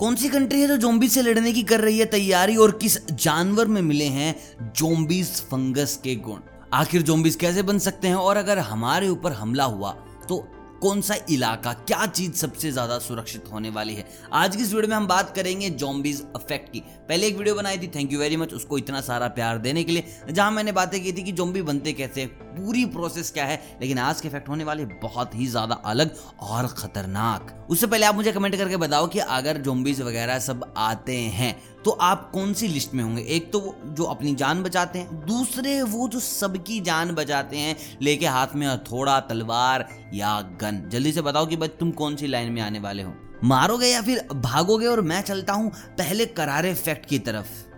कौन सी कंट्री है जो जोम्बी से लड़ने की कर रही है तैयारी और किस जानवर में मिले हैं जोम्बीज फंगस के गुण? आखिर जोम्बीज कैसे बन सकते हैं? और अगर हमारे ऊपर हमला हुआ तो कौन सा इलाका, क्या चीज़ सबसे ज़्यादा सुरक्षित होने वाली है? आज की इस वीडियो में हम बात करेंगे जॉम्बीज इफ़ेक्ट की। पहले एक वीडियो बनाई थी थैंक यू वेरी मच उसको इतना सारा प्यार देने के लिए, जहाँ मैंने बातें की थी कि जोम्बी बनते कैसे पूरी प्रोसेस क्या है, लेकिन आज के इफ़ेक्ट होने वाले बहुत ही ज़्यादा अलग और खतरनाक। उससे पहले आप मुझे कमेंट करके बताओ कि अगर जोम्बीज वगैरह सब आते हैं तो आप कौन सी लिस्ट में होंगे? एक तो जो अपनी जान बचाते हैं, दूसरे वो जो सबकी जान बचाते हैं, लेके हाथ में हथौड़ा, तलवार या गन। जल्दी से बताओ कि भाई तुम कौन सी लाइन में आने वाले हो? मारोगे या फिर भागोगे? और मैं चलता हूँ पहले करारे फैक्ट की तरफ़।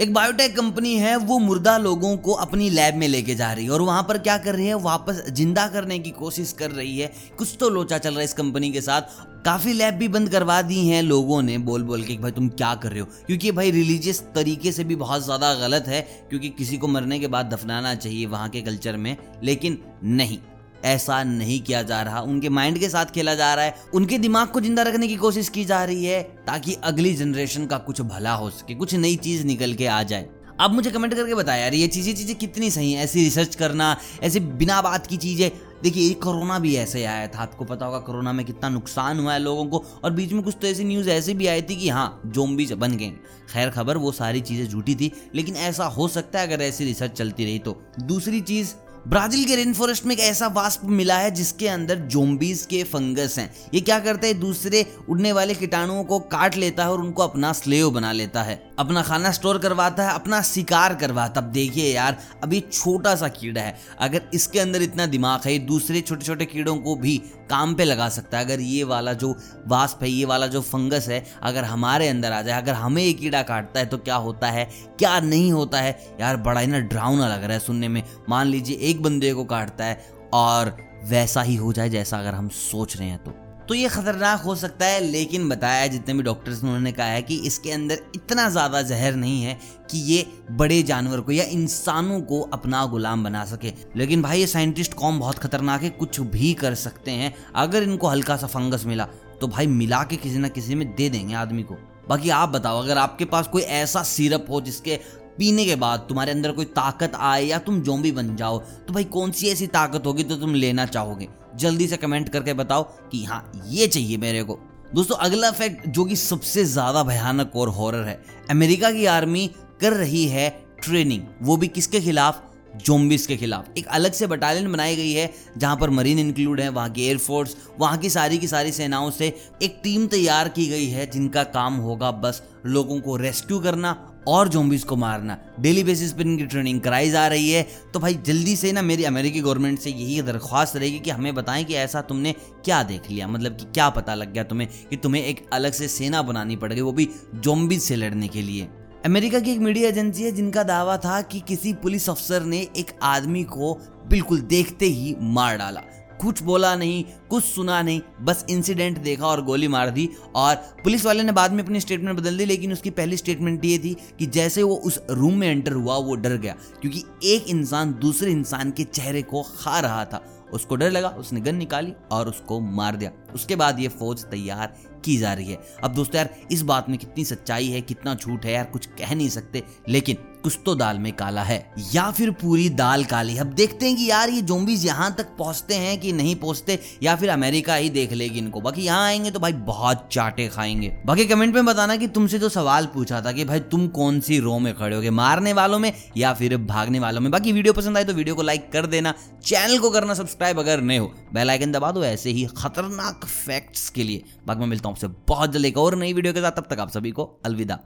एक बायोटेक कंपनी है, वो मुर्दा लोगों को अपनी लैब में लेके जा रही है। और वहाँ पर क्या कर रही है? वापस ज़िंदा करने की कोशिश कर रही है। कुछ तो लोचा चल रहा है इस कंपनी के साथ। काफ़ी लैब भी बंद करवा दी हैं लोगों ने बोल बोल के भाई तुम क्या कर रहे हो? क्योंकि भाई रिलीजियस तरीके से भी बहुत ज़्यादा गलत है, क्योंकि किसी को मरने के बाद दफनाना चाहिए वहाँ के कल्चर में, लेकिन नहीं। ऐसा नहीं किया जा रहा। उनके माइंड के साथ खेला जा रहा है। उनके दिमाग को ज़िंदा रखने की कोशिश की जा रही है, ताकि अगली जनरेशन का कुछ भला हो सके, कुछ नई चीज़ निकल के आ जाए। अब मुझे कमेंट करके बताया यार, ये चीज़ें चीज़ें कितनी सही हैं? ऐसी रिसर्च करना, ऐसे बिना बात की चीज़ें। देखिए कोरोना भी ऐसे आया था, आपको पता होगा कोरोना में कितना नुकसान हुआ है लोगों को। और बीच में कुछ तो ऐसी न्यूज़ ऐसी भी आई थी कि हाँ जोम्बी बन गए। खैर खबर, वो सारी चीज़ें झूठी थी, लेकिन ऐसा हो सकता है अगर ऐसी रिसर्च चलती रही तो। दूसरी चीज़ ब्राज़ील के रेन फॉरेस्ट में एक ऐसा वास्प मिला है जिसके अंदर जोम्बीज के फंगस हैं। ये क्या करता है? दूसरे उड़ने वाले कीटाणुओं को काट लेता है और उनको अपना स्लेव बना लेता है। अपना खाना स्टोर करवाता है, अपना शिकार करवाता अब देखिए यार अभी छोटा सा कीड़ा है। अगर इसके अंदर इतना दिमाग है दूसरे छोटे छोटे कीड़ों को भी काम पे लगा सकता है। अगर ये वाला जो वास्प है, ये वाला जो फंगस है, अगर हमारे अंदर आ जाए, अगर हमें ये कीड़ा काटता है तो क्या होता है? क्या नहीं होता है? यार, बड़ा ही ना ड्राउना लग रहा है सुनने में। मान लीजिए एक बंदे को काटता है और वैसा ही हो जाए जैसा अगर हम सोच रहे हैं तो। तो ये खतरनाक हो सकता है, लेकिन बताया जितने भी डॉक्टर्स ने, उन्होंने कहा है कि इसके अंदर इतना ज़्यादा जहर नहीं है कि ये बड़े जानवर को या इंसानों को अपना गुलाम बना सके। लेकिन भाई, ये साइंटिस्ट कौम बहुत खतरनाक है, कुछ भी कर सकते हैं। अगर इनको हल्का सा फंगस मिला तो भाई मिला के किसी ना किसी में दे देंगे आदमी को। बाकी आप बताओ, अगर आपके पास कोई ऐसा सिरप हो जिसके पीने के बाद तुम्हारे अंदर कोई ताकत आए या तुम जोम्बी बन जाओ तो भाई कौन सी ऐसी ताकत होगी तो तुम लेना चाहोगे? जल्दी से कमेंट करके बताओ कि हाँ ये चाहिए मेरे को। दोस्तों, अगला फैक्ट जो कि सबसे ज़्यादा भयानक और हॉरर है, अमेरिका की आर्मी कर रही है ट्रेनिंग वो भी किसके खिलाफ? जोम्बिस के खिलाफ। एक अलग से बटालियन बनाई गई है, जहाँ पर मरीन इंक्लूड है, वहाँ की एयरफोर्स वहाँ की सारी की सारी सेनाओं से एक टीम तैयार की गई है, जिनका काम होगा बस लोगों को रेस्क्यू करना और जोम्बिस को मारना। डेली बेसिस पर इनकी ट्रेनिंग कराई जा रही है। तो भाई, जल्दी से ना मेरी अमेरिकी गवर्नमेंट से यही दरख्वास्त रहेगी कि हमें बताएँ कि ऐसा तुमने क्या देख लिया? मतलब कि क्या पता लग गया तुम्हें कि तुम्हें एक अलग से सेना बनानी पड़ गई, वो भी जोम्बिस से लड़ने के लिए। अमेरिका की एक मीडिया एजेंसी है जिनका दावा था कि किसी पुलिस अफसर ने एक आदमी को बिल्कुल देखते ही मार डाला। कुछ बोला नहीं, कुछ सुना नहीं, बस इंसिडेंट देखा और गोली मार दी। और पुलिस वाले ने बाद में अपनी स्टेटमेंट बदल दी, लेकिन उसकी पहली स्टेटमेंट ये थी कि जैसे वो उस रूम में एंटर हुआ, वो डर गया। क्योंकि एक इंसान दूसरे इंसान के चेहरे को खा रहा था। उसको डर लगा, उसने गन निकाली और उसको मार दिया। उसके बाद ये फौज तैयार की जा रही है। अब दोस्तों यार, इस बात में कितनी सच्चाई है, कितना झूठ है यार, कुछ कह नहीं सकते, लेकिन कुछ तो दाल में काला है, या फिर पूरी दाल काली अब देखते हैं कि यार, ये जोम्बीज यहाँ तक पहुँचते हैं कि नहीं पहुँचते, या फिर अमेरिका ही देख लेगी इनको। बाकी यहाँ आएँगे तो भाई बहुत चाटे खाएँगे। बाकी कमेंट में बताना कि तुमसे जो सवाल पूछा था कि भाई तुम कौन सी रो में खड़े हो मारने वालों में या फिर भागने वालों में। बाकी वीडियो पसंद आए तो वीडियो को लाइक कर देना, चैनल को करना सब्सक्राइब अगर नहीं हो बेलाइकन दबा दो, ऐसे ही खतरनाक फैक्ट्स के लिए। बाकी मैं मिलता हूँ आपसे बहुत जल्द एक और नई वीडियो के साथ, तब तक आप सभी को अलविदा।